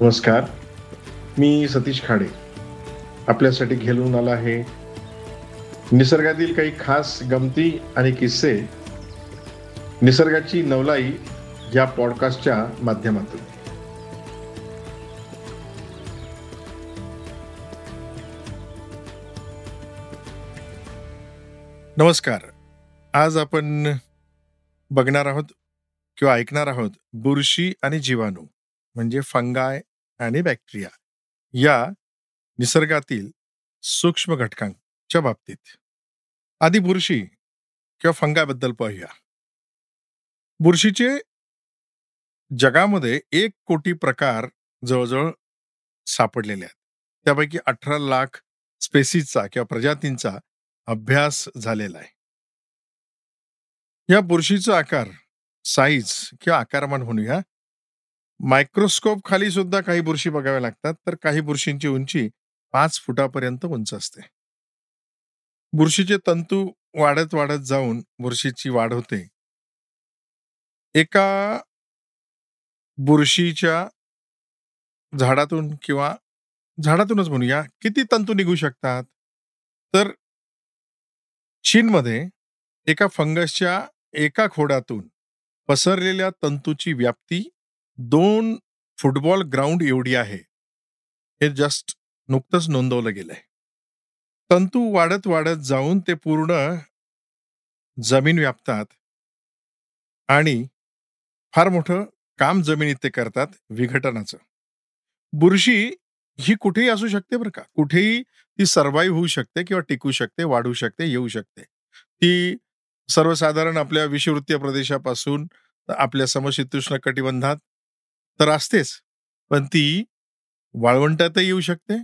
नमस्कार मी सतीश खाडे. आपल्यासाठी घेऊन आला आहे निसर्गातील काही खास गमती आणि किस्से. निसर्गाची नवलाई या पॉडकास्टच्या माध्यमातून. नमस्कार. आज आपण बघणार आहोत किंवा ऐकणार आहोत बुरशी आणि जीवाणू म्हणजे फंगाय आणि बॅक्टेरिया या निसर्गातील सूक्ष्म घटकांच्या बाबतीत. आधी बुरशी किंवा फंगाबद्दल पाहूया. बुरशीचे जगामध्ये एक कोटी प्रकार जवळजवळ सापडलेले आहेत. त्यापैकी अठरा लाख स्पेसीजचा किंवा प्रजातींचा अभ्यास झालेला आहे. या बुरशीचा आकार साईज किंवा आकारमान म्हणूया मायक्रोस्कोप खाली सुद्धा काही बुरशी बघाव्या लागतात तर काही बुरशींची उंची पाच फुटापर्यंत उंच असते. बुरशीचे तंतू वाढत वाढत जाऊन बुरशीची वाढ होते. एका बुरशीच्या झाडातून किंवा झाडातूनच म्हणूया किती तंतू निघू शकतात? तर चीनमध्ये एका फंगसच्या एका खोडातून पसरलेल्या तंतूची व्याप्ती दोन फुटबॉल ग्राउंड एवढी आहे. हे जस्ट नुकतंच नोंदवलं गेलंय. तंतू वाढत वाढत जाऊन ते पूर्ण जमीन व्यापतात आणि फार मोठं काम जमिनीत ते करतात विघटनाचं. बुरशी ही कुठेही असू शकते बरं का. कुठेही ती सर्वाईव्ह होऊ शकते किंवा टिकू शकते वाढू शकते येऊ शकते. ती सर्वसाधारण आपल्या विषुवृत्तीय प्रदेशापासून आपल्या समशीतोष्ण कटिबंधात तर असतेच. पण ती वाळवंटातही येऊ शकते.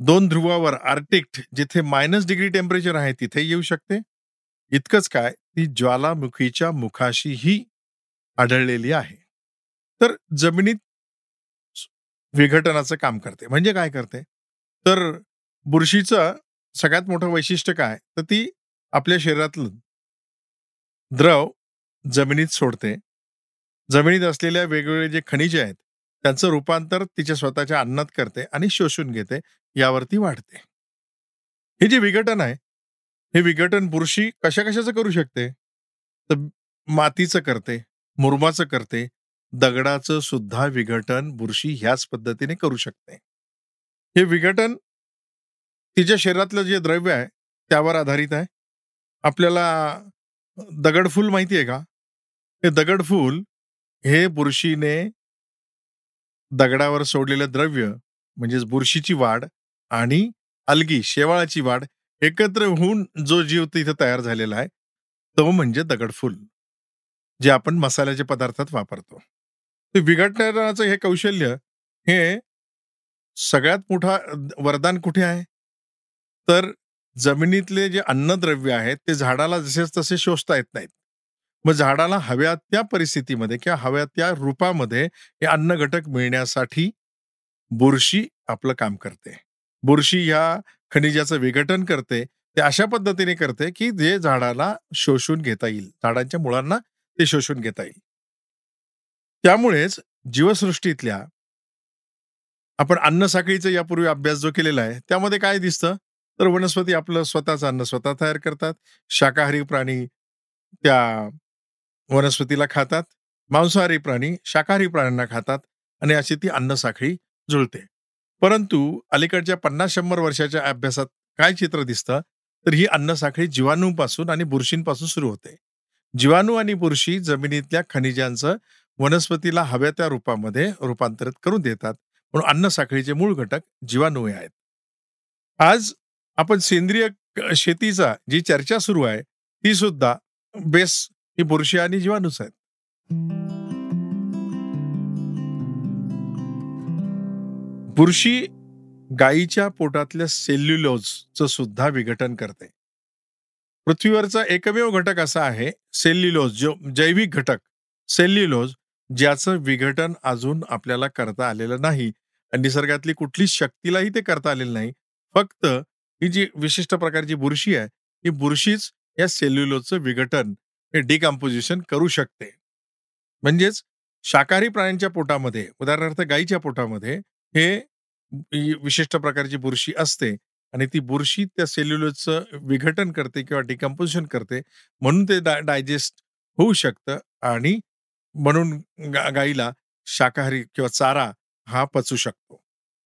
दोन ध्रुवावर आर्टिक्ट जिथे मायनस डिग्री टेम्परेचर आहे तिथे येऊ शकते. इतकंच काय ती ज्वालामुखीच्या मुखाशीही आढळलेली आहे. तर जमिनीत विघटनाचं काम करते. म्हणजे काय करते? तर बुरशीचं सगळ्यात मोठं वैशिष्ट्य काय? तर ती आपल्या शरीरातलं द्रव जमिनीत सोडते. जमिनीत असलेल्या वेगवेगळे जे खनिजे आहेत त्यांचं रूपांतर तिच्या स्वतःच्या अन्नात करते आणि शोषून घेते यावरती वाढते. हे जे विघटन आहे हे विघटन बुरशी कशा कशाचं करू शकते? तर मातीचं करते मुरमाचं करते दगडाचं सुद्धा विघटन बुरशी ह्याच पद्धतीने करू शकते. हे विघटन तिच्या शरीरातलं जे द्रव्य आहे त्यावर आधारित आहे. आपल्याला दगडफूल माहिती आहे का? हे दगडफूल हे बुरशीने दगडावर सोडलेलं द्रव्य म्हणजेच बुरशीची वाढ आणि अलगी शेवाळाची वाढ एकत्र होऊन जो जीव तिथे तयार झालेला आहे तो म्हणजे दगडफूल जे आपण मसाल्याच्या पदार्थात वापरतो. ते विघटनाचं हे कौशल्य हे सगळ्यात मोठा वरदान कुठे आहे? तर जमिनीतले जे अन्नद्रव्य आहेत ते झाडाला जसेच तसे शोषता येत नाहीत. मग झाडाला हव्या त्या परिस्थितीमध्ये किंवा हव्या त्या रूपामध्ये हे अन्न घटक मिळण्यासाठी बुरशी आपलं काम करते. बुरशी ह्या खनिजाचं विघटन करते. ते अशा पद्धतीने करते की जे झाडाला शोषून घेता येईल. झाडांच्या मुळांना ते शोषून घेता येईल. त्यामुळेच जीवसृष्टीतल्या आपण अन्न साखळीचा यापूर्वी अभ्यास जो केलेला आहे त्यामध्ये काय दिसतं? तर वनस्पती आपलं स्वतःचं अन्न स्वतः तयार करतात. शाकाहारी प्राणी त्या वनस्पतीला खातात मांसाहारी प्राणी शाकाहारी प्राण्यांना खातात आणि अशी ती अन्न साखळी जुळते. परंतु अलीकडच्या पन्नास शंभर वर्षाच्या अभ्यासात काय चित्र दिसतं? तर ही अन्न साखळी जीवाणूपासून आणि बुरशींपासून सुरू होते. जीवाणू आणि बुरशी जमिनीतल्या खनिजांचं वनस्पतीला हव्या त्या रूपामध्ये रूपांतरित करून देतात. म्हणून अन्न साखळीचे मूळ घटक जीवाणू आहेत. आज आपण सेंद्रिय शेतीचा जी चर्चा सुरू आहे ती सुद्धा बेस ही बुरशी आणि जीवाणूच आहेत. बुरशी गायीच्या पोटातल्या सेल्युलोजचं सुद्धा विघटन करते. पृथ्वीवरचा एकमेव घटक असा आहे सेल्युलोज जो जैविक घटक. सेल्युलोज ज्याचं विघटन अजून आपल्याला करता आलेलं नाही निसर्गातली कुठलीच शक्तीलाही ते करता आलेलं नाही. फक्त ही जी विशिष्ट प्रकारची बुरशी आहे ही बुरशीच या सेल्युलोजचं विघटन हे डिकम्पोजिशन करू शकते म्हणजेच शाकाहारी प्राण्यांच्या पोटामध्ये, उदाहरणार्थ गायीच्या पोटामध्ये हे विशिष्ट प्रकारची बुरशी असते आणि ती बुरशी त्या सेल्युलोजचं विघटन करते किंवा डिकंपोजिशन करते. म्हणून ते डा डायजेस्ट होऊ शकतं आणि म्हणून गा शाकाहारी किंवा चारा हा पचू शकतो.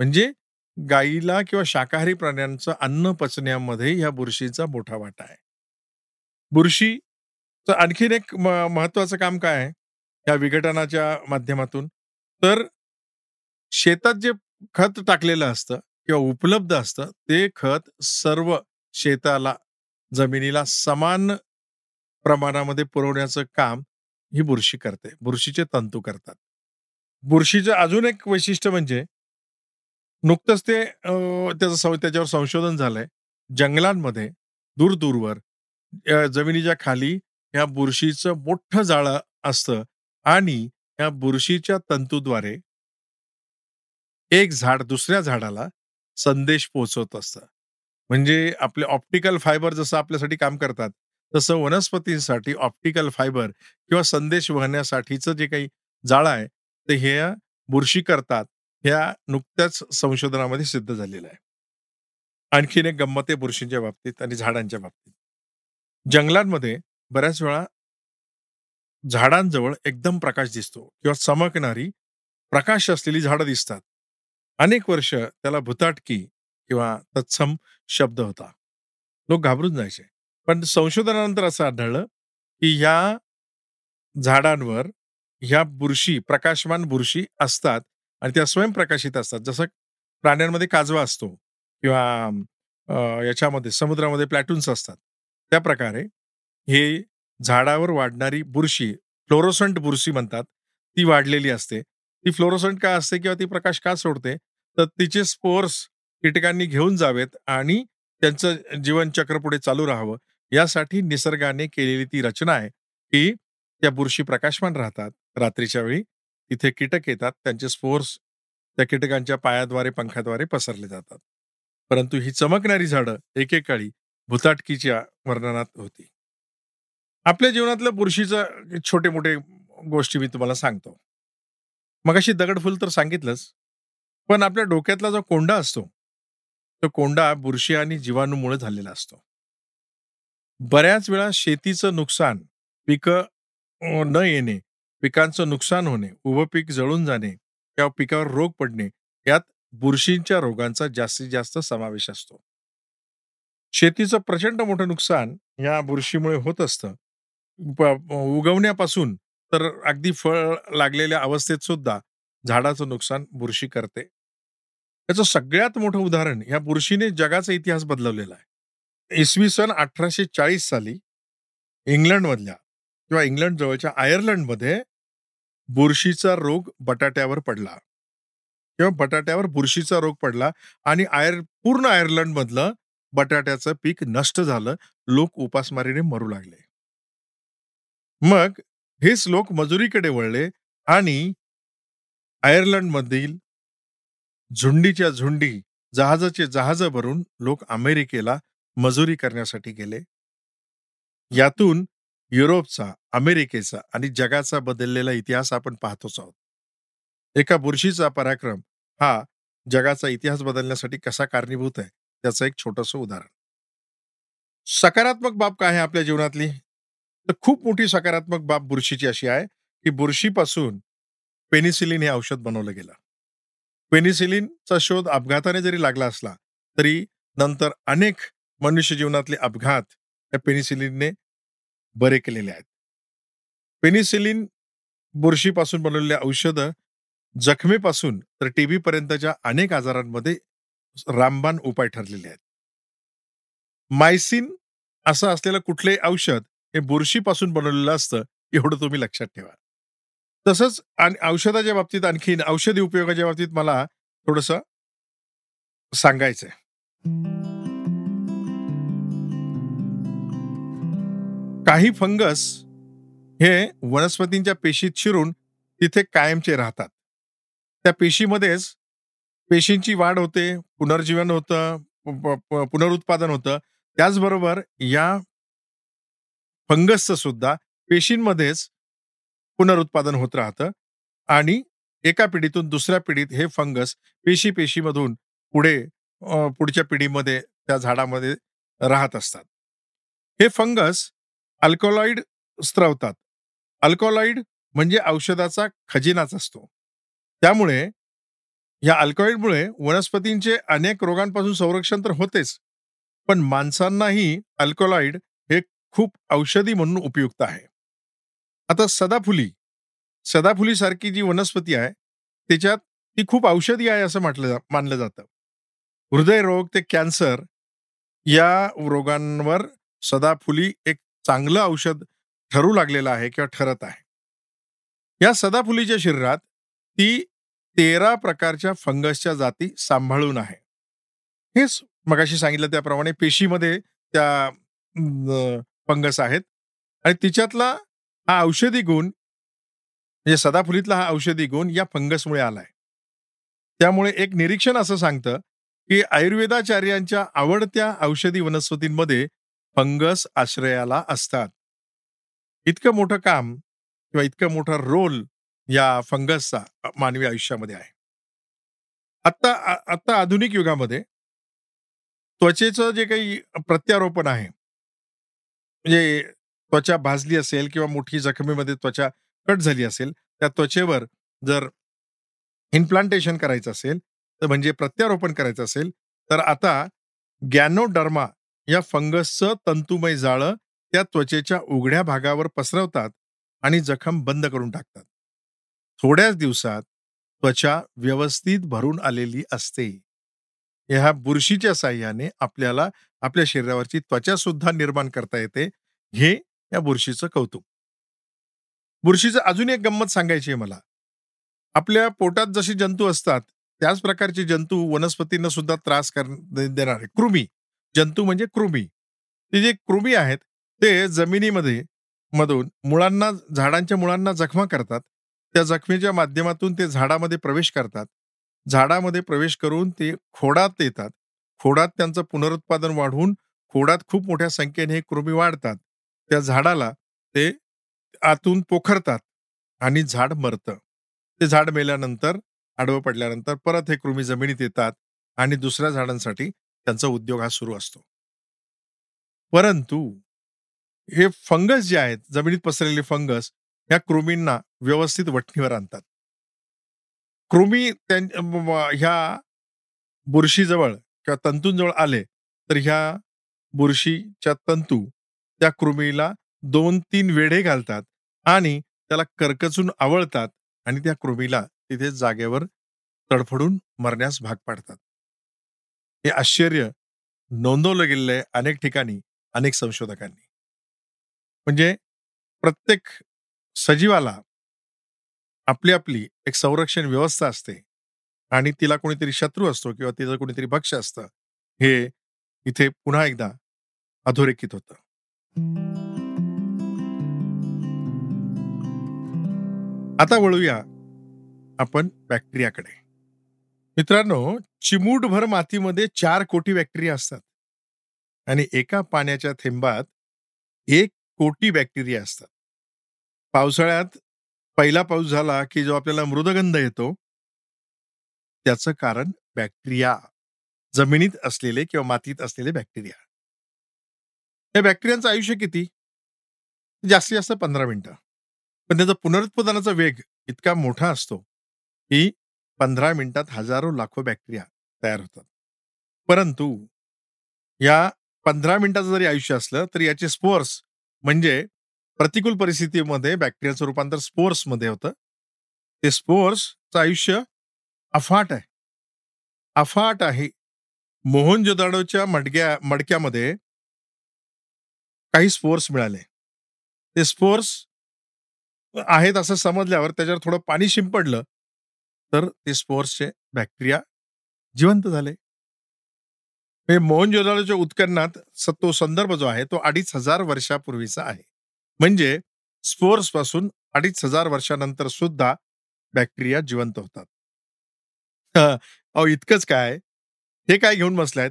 म्हणजे गाईला किंवा शाकाहारी प्राण्यांचं अन्न पचण्यामध्ये ह्या बुरशीचा मोठा वाटा आहे. बुरशी तर आणखीन एक महत्वाचं काम काय आहे? या विघटनाच्या माध्यमातून? तर शेतात जे खत टाकलेलं असतं किंवा उपलब्ध असतं, ते खत सर्व शेताला, जमिनीला समान प्रमाणामध्ये पुरवण्याचं काम ही बुरशी करते. बुरशीचे तंतू करतात. बुरशीचं अजून एक वैशिष्ट्य म्हणजे नुकतंच ते त्याचं सं त्याच्यावर संशोधन झालंय. जंगलांमध्ये दूरदूरवर जमिनीच्या खाली ह्या बुरशीचं मोठं जाळं असतं आणि ह्या बुरशीच्या तंतूद्वारे एक झाड दुसऱ्या झाडाला संदेश पोहोचवत असतं. म्हणजे आपले ऑप्टिकल फायबर जसं आपल्यासाठी काम करतात, तसं वनस्पतींसाठी ऑप्टिकल फायबर किंवा संदेश वहण्यासाठीचं जे काही जाळं आहे, ते हे बुरशी करतात. ह्या नुकत्याच संशोधनामध्ये सिद्ध झालेलं आहे. आणखीन एक गंमत आहे बुरशींच्या बाबतीत आणि झाडांच्या बाबतीत. जंगलांमध्ये बऱ्याच वेळा झाडांजवळ एकदम प्रकाश दिसतो किंवा चमकणारी, प्रकाश असलेली झाडं दिसतात. अनेक वर्ष त्याला भुताटकी किंवा तत्सम शब्द होता. लोक घाबरून जायचे. पण संशोधनानंतर असं आढळलं, की ह्या झाडांवर ह्या बुरशी, प्रकाशमान बुरशी असतात आणि त्या स्वयंप्रकाशित असतात. जसं प्राण्यांमध्ये काजवा असतो किंवा याच्यामध्ये समुद्रामध्ये प्लॅटून्स असतात. त्या प्रकारे हे झाडावर वाढणारी बुरशी, फ्लोरोसंट बुरशी म्हणतात, ती वाढलेली असते. ती फ्लोरोसंट का असते किंवा ती प्रकाश का सोडते? तर तिचे स्पोर्स कीटकांनी घेऊन जावेत आणि त्यांचं जीवनचक्र पुढे चालू राहावं, यासाठी निसर्गाने केलेली ती रचना आहे, की त्या बुरशी प्रकाशमान राहतात. रात्रीच्या वेळी तिथे कीटक येतात. त्यांचे स्पोर्स त्या कीटकांच्या पायाद्वारे, पंखाद्वारे पसरले जातात. परंतु ही चमकणारी झाडं एकेकाळी भुताटकीच्या वर्णनात होती. आपल्या जीवनातल्या बुरशीचं छोटे-मोठे गोष्टी मी तुम्हाला सांगतो. मगाशी दगडफूल तर सांगितलंच. पण आपल्या डोक्यातला जो कोंडा असतो, तो कोंडा बुरशी आणि जीवाणूमुळे झालेला असतो. बऱ्याच वेळा शेतीचं नुकसान, पिकं न येणे, पिकांचं नुकसान होणे, उभं पीक जळून जाणे किंवा पिकावर रोग पडणे, यात बुरशींच्या रोगांचा जास्तीत जास्त समावेश असतो. शेतीचं प्रचंड मोठं नुकसान या बुरशीमुळे होत असतं. उगवण्यापासून तर अगदी फळ लागलेल्या अवस्थेत सुद्धा झाडाचं नुकसान बुरशी करते. त्याचं सगळ्यात मोठं उदाहरण या बुरशीने जगाचा इतिहास बदलवलेला आहे. इसवी सन 1840 साली इंग्लंडमधल्या किंवा इंग्लंड जवळच्या आयर्लंडमध्ये बुरशीचा रोग बटाट्यावर पडला. किंवा बटाट्यावर बुरशीचा रोग पडला आणि आयर पूर्ण आयर्लंडमधलं बटाट्याचं पीक नष्ट झालं. लोक उपासमारीने मरू लागले. मग हेच लोक मजुरीकडे वळले आणि आयर्लंडमधील झुंडीच्या झुंडी, जहाजाचे जहाज भरून लोक अमेरिकेला मजुरी करण्यासाठी गेले. यातून युरोपचा, अमेरिकेचा आणि जगाचा बदललेला इतिहास आपण पाहतोच आहोत. एका बुरशीचा पराक्रम हा जगाचा इतिहास बदलण्यासाठी कसा कारणीभूत आहे, त्याचं एक छोटंसं उदाहरण. सकारात्मक बाब काय आहे आपल्या जीवनातली? तर खूप मोठी सकारात्मक बाब बुरशीची अशी आहे, की बुरशीपासून पेनिसिलिन हे औषध बनवलं गेलं. पेनिसिलिनचा शोध अपघाताने जरी लागला असला, तरी नंतर अनेक मनुष्य जीवनातले अपघात त्या पेनिसिलिनने बरे केलेले आहेत. पेनिसिलिन बुरशीपासून बनवलेले औषधं जखमेपासून तर टीबी पर्यंतच्या अनेक आजारांमध्ये रामबाण उपाय ठरलेले आहेत. मायसिन असं असलेलं कुठलंही औषध हे बुरशीपासून बनवलेलं असतं, एवढं तुम्ही लक्षात ठेवा. तसंच आणि औषधाच्या बाबतीत आणखीन औषधी उपयोगाच्या बाबतीत मला थोडंसं सांगायचंय. काही फंगस हे वनस्पतींच्या पेशीत शिरून तिथे कायमचे राहतात. त्या पेशीमध्येच पेशींची वाढ होते, पुनर्जीवन होतं, पुनरुत्पादन होतं. त्याचबरोबर या फंगसचं सुद्धा पेशींमध्येच पुनरुत्पादन होत राहतं आणि एका पिढीतून दुसऱ्या पिढीत हे फंगस पेशी-पेशीमधून पुढे पुढच्या पिढीमध्ये त्या झाडामध्ये राहत असतात. हे फंगस अल्कोलॉइड स्त्रवतात. अल्कोलॉइड म्हणजे औषधाचा खजिनाच असतो. त्यामुळे या अल्कॉइडमुळे वनस्पतींचे अनेक रोगांपासून संरक्षण तर होतेच, पण माणसांनाही अल्कोलॉइड खूप औषधी म्हणून उपयुक्त आहे. आता सदाफुली, सदाफुलीसारखी जी वनस्पती आहे, त्याच्यात ती खूप औषधी आहे असं म्हटलं जा मानलं जातं. हृदयरोग ते कॅन्सर या रोगांवर सदाफुली एक चांगलं औषध ठरू लागलेलं आहे किंवा ठरत आहे. या सदाफुलीच्या शरीरात ती 13 प्रकारच्या फंगसच्या जाती सांभाळून आहे. हेच मगाशी सांगितलं त्याप्रमाणे पेशीमध्ये त्या फंगस आहेत आणि तिच्यातला हा औषधी गुण म्हणजे सदाफुलीतला हा औषधी गुण या फंगसमुळे आलाय. त्यामुळे एक निरीक्षण असं सांगतं, की आयुर्वेदाचार्यांच्या आवडत्या औषधी वनस्पतींमध्ये फंगस आश्रयाला असतात. इतकं मोठं काम किंवा इतकं मोठा रोल या फंगसचा मानवी आयुष्यामध्ये आहे. आत्ता आत्ता आधुनिक युगामध्ये त्वचेचं जे काही प्रत्यारोपण आहे, म्हणजे त्वचा भाजली असेल किंवा मोठी जखमेमध्ये त्वचा कट झाली असेल, त्या त्वचेवर जर इम्प्लांटेशन करायचं असेल, तर म्हणजे प्रत्यारोपण करायचं असेल, तर आता गॅनोडर्मा या फंगसचं तंतुमय जाळं त्या त्वचेच्या उघड्या भागावर पसरवतात आणि जखम बंद करून टाकतात. थोड्याच दिवसात त्वचा व्यवस्थित भरून आलेली असते. ह्या बुरशीच्या साहाय्याने आपल्याला आपल्या शरीरावरची त्वचा सुद्धा निर्माण करता येते. हे या बुरशीचं कौतुक. बुरशीचं अजून एक गंमत सांगायची आहे मला. आपल्या पोटात जसे जंतू असतात, त्याच प्रकारचे जंतू वनस्पतींना सुद्धा त्रास कर देणारे कृमी. जंतू म्हणजे कृमी. ते जे कृमी आहेत, ते जमिनीमध्ये मधून मुळांना झाडांच्या मुळांना जखमा करतात. त्या जखमेच्या माध्यमातून ते झाडामध्ये प्रवेश करतात. झाडामध्ये प्रवेश करून ते खोडात येतात. खोडात त्यांचं पुनरुत्पादन वाढवून खोडात खूप मोठ्या संख्येने हे कृमी वाढतात. त्या झाडाला ते आतून पोखरतात आणि झाड मरतं. ते झाड मेल्यानंतर, आडवं पडल्यानंतर परत हे कृमी जमिनीत येतात आणि दुसऱ्या झाडांसाठी त्यांचा उद्योग हा सुरू असतो. परंतु हे फंगस जे आहेत, जमिनीत पसरलेले फंगस, ह्या कृमींना व्यवस्थित वठणीवर आणतात. कृमी ह्या बुरशीजवळ किंवा तंतूंजवळ आले, तर ह्या बुरशीच्या तंतू त्या कृमीला 2-3 वेढे घालतात आणि त्याला करकचून आवळतात आणि त्या कृमीला तिथे जागेवर तडफडून मरण्यास भाग पाडतात. हे आश्चर्य नोंदवलं गेलेलं आहे अनेक ठिकाणी, अनेक संशोधकांनी. म्हणजे प्रत्येक सजीवाला आपली-आपली एक संरक्षण व्यवस्था असते आणि तिला कोणीतरी शत्रू असतो किंवा तिचं कोणीतरी भक्ष असतं. हे इथे पुन्हा एकदा अधोरेखित होतं. आता वळूया आपण बॅक्टेरियाकडे. मित्रांनो, चिमूटभर मातीमध्ये चार कोटी बॅक्टेरिया असतात आणि एका पाण्याच्या थेंबात एक कोटी बॅक्टेरिया असतात. पावसाळ्यात पहिला पाऊस झाला, की जो आपल्याला मृदगंध येतो त्याचं कारण बॅक्टेरिया. जमिनीत असलेले किंवा मातीत असलेले बॅक्टेरिया. या बॅक्टेरियांचं आयुष्य किती? जास्तीत जास्त 15 मिनिटं. पण त्याचा पुनरुत्पादनाचा वेग इतका मोठा असतो, की 15 मिनिटात हजारो लाखो बॅक्टेरिया तयार होतात. परंतु या 15 मिनिटाचं जरी आयुष्य असलं, तरी याचे स्पोर्स म्हणजे प्रतिकूल परिस्थितीमध्ये बॅक्टेरियाचं रूपांतर स्पोर्समध्ये होतं. ते स्पोर्सचं आयुष्य अफाट आहे. अफाट आहे. मोहनजोदाडोच्या मडक्या मडक्यामध्ये काही स्पोर्स मिळाले. ते स्पोर्स आहेत असं समजल्यावर त्याच्यावर थोडं पाणी शिंपडलं, तर ते स्पोर्सचे बॅक्टेरिया जिवंत झाले. हे मोहनजोदडोच्या उत्खननात तो संदर्भ जो आहे, तो 2500 वर्षापूर्वीचा आहे. म्हणजे स्पोर्सपासून 2500 वर्षानंतर सुद्धा बॅक्टेरिया जिवंत होतात. अहो इतकंच काय, हे काय घेऊन बसलायत?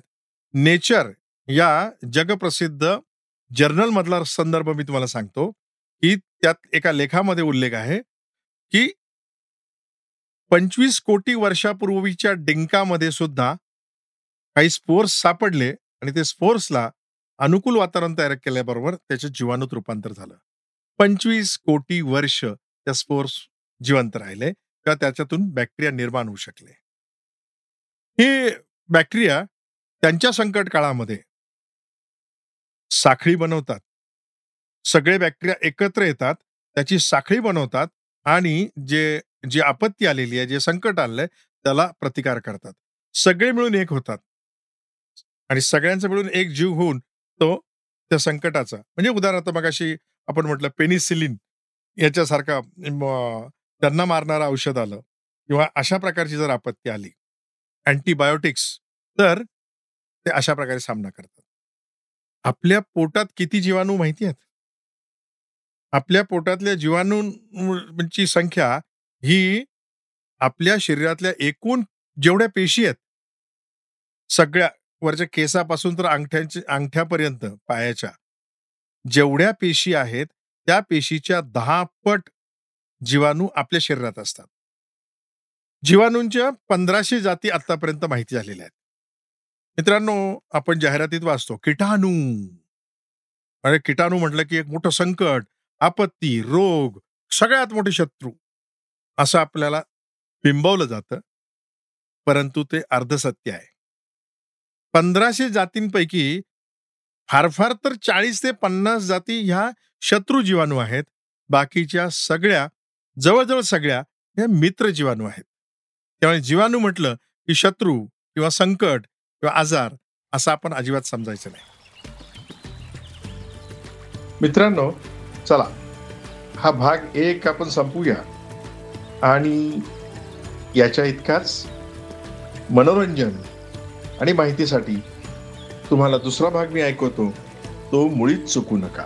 नेचर या जगप्रसिद्ध जर्नलमधला संदर्भ मी तुम्हाला सांगतो, की त्यात एका लेखामध्ये उल्लेख आहे, की पंचवीस कोटी वर्षापूर्वीच्या डिंकामध्ये सुद्धा काही स्पोर्स सापडले आणि ते स्पोर्सला अनुकूल वातावरण तयार केल्याबरोबर त्याच्या जीवाणूत रूपांतर झालं. पंचवीस कोटी वर्ष त्या स्पोर्स जिवंत राहिले किंवा त्याच्यातून बॅक्टेरिया निर्माण होऊ शकले. हे बॅक्टेरिया त्यांच्या संकट काळामध्ये साखळी बनवतात. सगळे बॅक्टेरिया एकत्र येतात त्याची साखळी बनवतात आणि जे जी आपत्ती आलेली आहे जे संकट आलंय त्याला प्रतिकार करतात. सगळे मिळून एक होतात. आणि सगळ्यांचा मिळून एक जीव होऊन तो त्या संकटाचा म्हणजे उदाहरणार्थ मग अशी आपण म्हटलं पेनिसिलिन याच्यासारखा त्यांना मारणारं औषध आलं किंवा अशा प्रकारची जर आपत्ती आली अँटीबायोटिक्स तर ते अशा प्रकारे सामना करतात. आपल्या पोटात किती जीवाणू माहिती आहेत? आपल्या पोटातल्या जीवाणूंची संख्या ही आपल्या शरीरातल्या एकूण जेवढ्या पेशी आहेत सगळ्या वरच्या केसापासून तर अंगठ्यांच्या अंगठ्यापर्यंत पायाच्या जेवढ्या पेशी आहेत त्या पेशीच्या दहा पट जीवाणू आपल्या शरीरात असतात. जीवाणूंच्या पंधराशे जाती आतापर्यंत माहिती झालेल्या आहेत. मित्रांनो आपण जाहिरातीत वाचतो किटाणू. अरे किटाणू म्हटलं की एक मोठं संकट आपत्ती रोग सगळ्यात मोठे शत्रू. असं आपल्याला बिंबवलं जातं परंतु ते अर्धसत्य आहे. पंधराशे जातींपैकी फार फार तर चाळीस ते पन्नास जाती ह्या शत्रू जीवाणू आहेत. बाकीच्या सगळ्या जवळजवळ सगळ्या ह्या मित्र जीवाणू आहेत. त्यामुळे जीवाणू म्हटलं की शत्रू किंवा संकट किंवा आजार असं आपण अजिबात समजायचं नाही. मित्रांनो चला. हा भाग एक आपण संपूया. आणि याच्या इतकाच मनोरंजन आणि माहितीसाठी तुम्हाला दुसरा भाग मी ऐकवतो तो मुळीच चुकू नका.